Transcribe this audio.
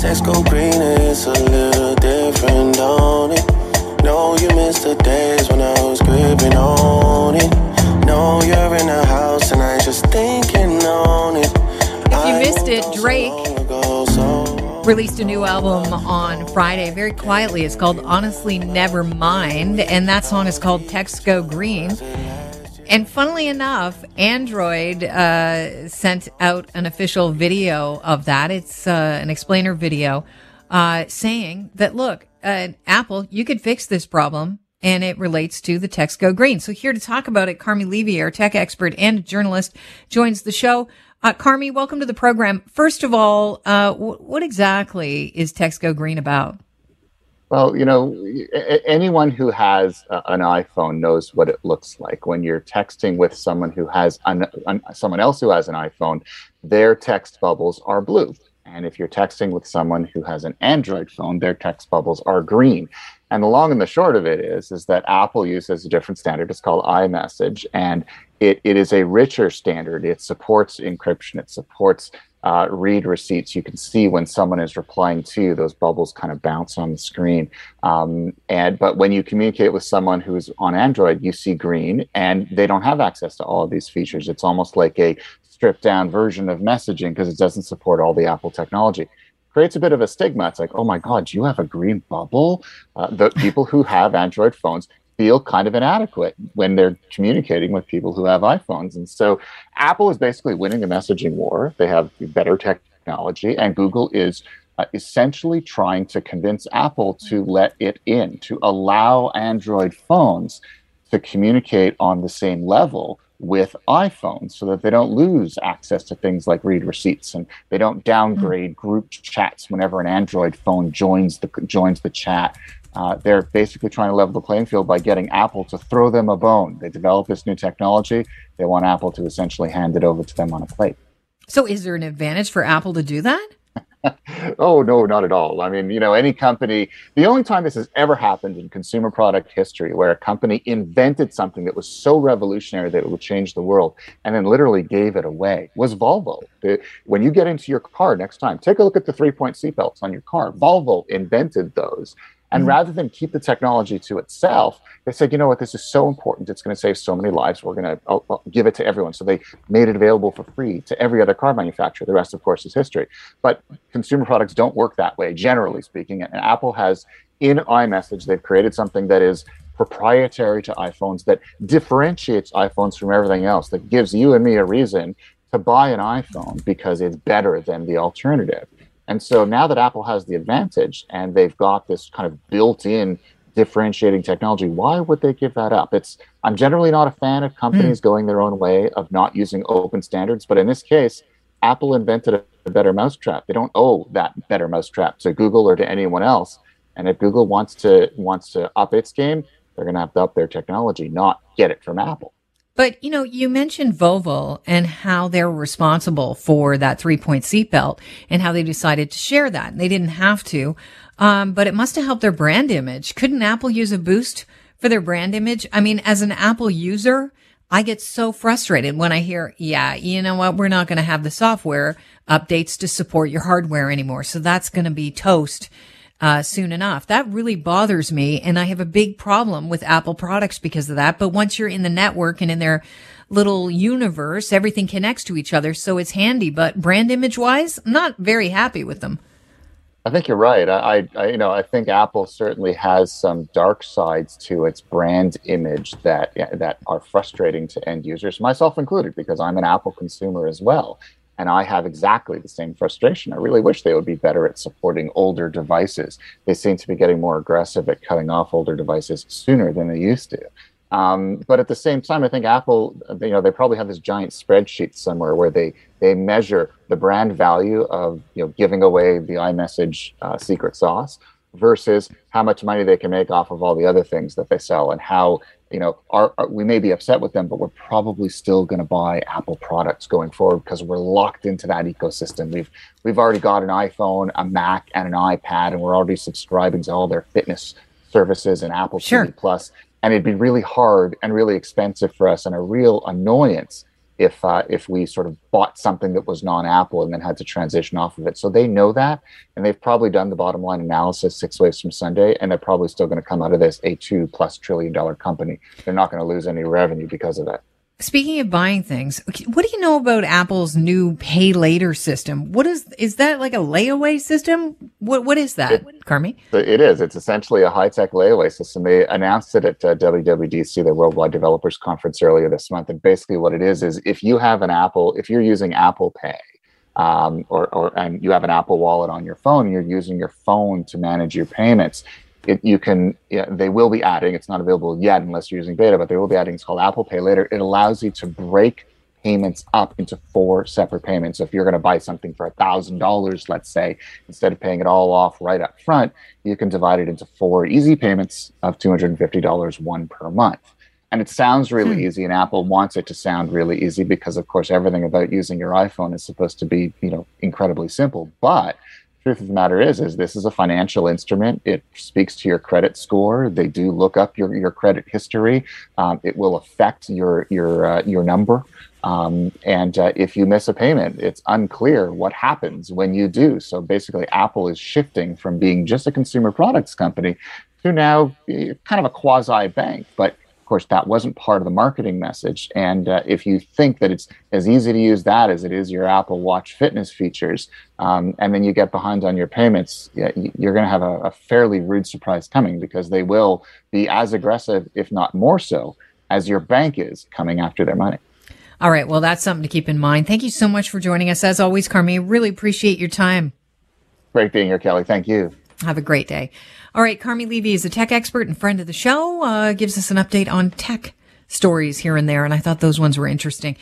Text go green, it's a little different, don't it? No, you missed the days when I was gripping on it. No, you're in the house and I just thinking on it. If you missed it, Drake released a new album on Friday very quietly. It's called Honestly Never Mind, and that song is called Text Go Green. And funnily enough, Android uh, sent out an official video of that. It's uh, an explainer video uh, saying that, look, uh, Apple, you could fix this problem. And it relates to the text go green. So here to talk about it, Carmi Levy, our tech expert and journalist, joins the show. Uh, Carmi, welcome to the program. First of all, uh, w- what exactly is text go green about? Well, you know, anyone who has an iPhone knows what it looks like when you're texting with someone who has an, an, someone else who has an iPhone. Their text bubbles are blue, and if you're texting with someone who has an Android phone, their text bubbles are green. And the long and the short of it is, is that Apple uses a different standard. It's called iMessage, and it, it is a richer standard. It supports encryption. It supports uh, read receipts, you can see when someone is replying to you, those bubbles kind of bounce on the screen. Um, and but when you communicate with someone who's on Android, you see green, and they don't have access to all of these features. It's almost like a stripped down version of messaging because it doesn't support all the Apple technology creates a bit of a stigma. It's like, oh my God, you have a green bubble? Uh, the people who have Android phones feel kind of inadequate when they're communicating with people who have iPhones. And so Apple is basically winning the messaging war. They have better technology, and Google is uh, essentially trying to convince Apple to let it in, to allow Android phones to communicate on the same level with iPhones so that they don't lose access to things like read receipts and they don't downgrade group chats whenever an Android phone joins the joins the chat uh, they're basically trying to level the playing field by getting Apple to throw them a bone. They develop this new technology. They want Apple to essentially hand it over to them on a plate. So, is there an advantage for Apple to do that? Oh no, not at all. I mean, you know, any company. The only time this has ever happened in consumer product history, where a company invented something that was so revolutionary that it would change the world, and then literally gave it away, was Volvo. When you get into your car next time, take a look at the three-point seatbelts on your car. Volvo invented those and mm-hmm. rather than keep the technology to itself, they said, you know what, this is so important. It's going to save so many lives. We're going to oh, oh, give it to everyone. So they made it available for free to every other car manufacturer. The rest, of course, is history. But consumer products don't work that way, generally speaking. And Apple has, in iMessage, they've created something that is proprietary to iPhones that differentiates iPhones from everything else, that gives you and me a reason to buy an iPhone because it's better than the alternative. And so now that Apple has the advantage and they've got this kind of built-in differentiating technology, why would they give that up? It's I'm generally not a fan of companies mm. going their own way of not using open standards, but in this case, Apple invented a, a better mousetrap. They don't owe that better mousetrap to Google or to anyone else. And if Google wants to wants to up its game, they're going to have to up their technology, not get it from Apple. But, you know, you mentioned Volvo and how they're responsible for that three point seatbelt and how they decided to share that. They didn't have to. Um, but it must have helped their brand image. Couldn't Apple use a boost for their brand image? I mean, as an Apple user, I get so frustrated when I hear, yeah, you know what? We're not going to have the software updates to support your hardware anymore. So that's going to be toast uh, soon enough. That really bothers me. And I have a big problem with Apple products because of that. But once you're in the network and in their little universe, everything connects to each other. So it's handy. But brand image wise, I'm not very happy with them. I think you're right. I, I, you know, I think Apple certainly has some dark sides to its brand image that that are frustrating to end users, myself included, because I'm an Apple consumer as well. And I have exactly the same frustration. I really wish they would be better at supporting older devices. They seem to be getting more aggressive at cutting off older devices sooner than they used to. Um, but at the same time, I think Apple, you know, they probably have this giant spreadsheet somewhere where they they measure the brand value of you know giving away the iMessage uh, secret sauce versus how much money they can make off of all the other things that they sell and how you know, are, are, we may be upset with them, but we're probably still going to buy Apple products going forward because we're locked into that ecosystem. We've we've already got an iPhone, a Mac, and an iPad, and we're already subscribing to all their fitness services and Apple sure. TV Plus. And it'd be really hard and really expensive for us, and a real annoyance if uh, if we sort of bought something that was non-Apple and then had to transition off of it. So they know that, and they've probably done the bottom line analysis six ways from Sunday, and they're probably still going to come out of this a two plus trillion dollar company. They're not going to lose any revenue because of that. Speaking of buying things, what do you know about Apple's new pay later system? What is is that like a layaway system? What what is that, it, Carmi? It is. It's essentially a high tech layaway system. They announced it at uh, WWDC, the Worldwide Developers Conference, earlier this month. And basically, what it is is if you have an Apple, if you're using Apple Pay, um, or, or and you have an Apple Wallet on your phone, you're using your phone to manage your payments it, you can yeah, they will be adding it's not available yet unless you're using beta but they will be adding it's called apple pay later. It allows you to break payments up into four separate payments. So if you're going to buy something for a thousand dollars let's say instead of paying it all off right up front you can divide it into four easy payments of $250 one per month. And it sounds really hmm. easy and apple wants it to sound really easy because of course everything about using your iphone is supposed to be you know incredibly simple. But truth of the matter is is this is a financial instrument. It speaks to your credit score. They do look up your, your credit history. Um, it will affect your your uh, your number. Um, and uh, if you miss a payment it's unclear what happens when you do. So basically apple is shifting from being just a consumer products company to now eh, kind of a quasi bank. But course, that wasn't part of the marketing message. And uh, if you think that it's as easy to use that as it is your Apple Watch fitness features, um, and then you get behind on your payments, you're going to have a, a fairly rude surprise coming because they will be as aggressive, if not more so, as your bank is coming after their money. All right. Well, that's something to keep in mind. Thank you so much for joining us. As always, Carmi, really appreciate your time. Great being here, Kelly. Thank you. Have a great day. All right. Carmi Levy is a tech expert and friend of the show, uh, gives us an update on tech stories here and there. And I thought those ones were interesting.